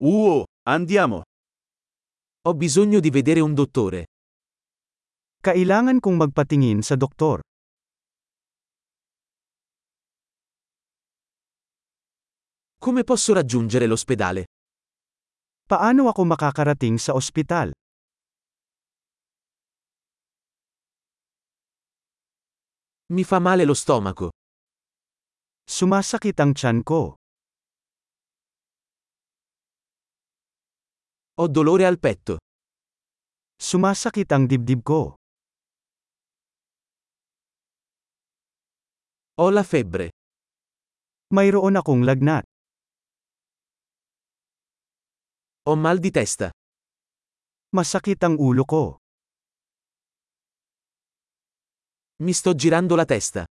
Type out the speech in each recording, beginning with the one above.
Uh, andiamo. Ho bisogno di vedere un dottore. Kailangan kong magpatingin sa doktor. Come posso raggiungere l'ospedale? Paano ako makakarating sa ospital? Mi fa male lo stomaco. Sumasakit ang tiyan ko. Ho dolore al petto. Sumasakit ang dibdib ko. Ho la febbre. Mayroon akong lagnat. Ho mal di testa. Masakit ang ulo ko. Mi sto girando la testa.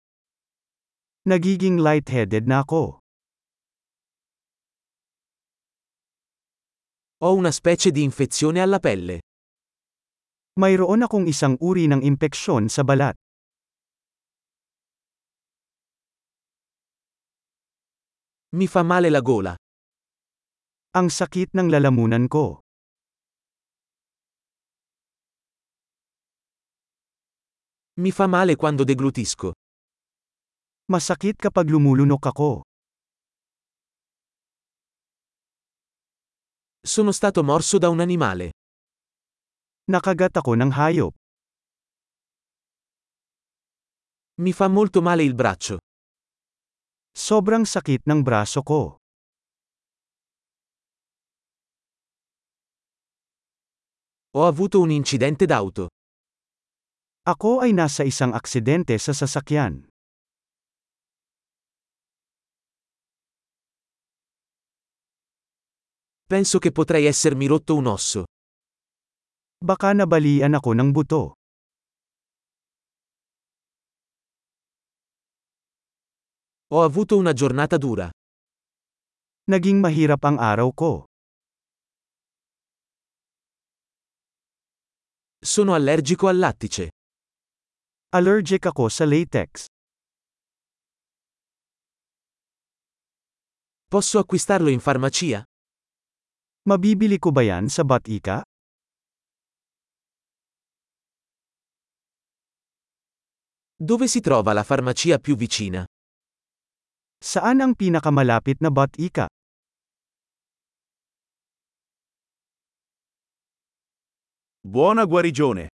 Nagiging lightheaded na ako. Ho una specie di infezione alla pelle. Mayroon akong isang uri ng impeksyon sa balat. Mi fa male la gola. Ang sakit ng lalamunan ko. Mi fa male quando deglutisco. Masakit kapag lumulunok ako. Sono stato morso da un animale. Nakagat ako ng hayop. Mi fa molto male il braccio. Sobrang sakit ng braso ko. Ho avuto un incidente d'auto. Ako ay nasa isang aksidente sa sasakyan. Penso che potrei essermi rotto un osso. Baka nabalian ako ng buto. Ho avuto una giornata dura. Naging mahirap ang araw ko. Sono allergico al lattice. Allergic ako sa latex. Posso acquistarlo in farmacia? Mabibili ko ba yan sa Batika? Dove si trova la farmacia più vicina? Saan ang pinakamalapit na Batika? Buona guarigione.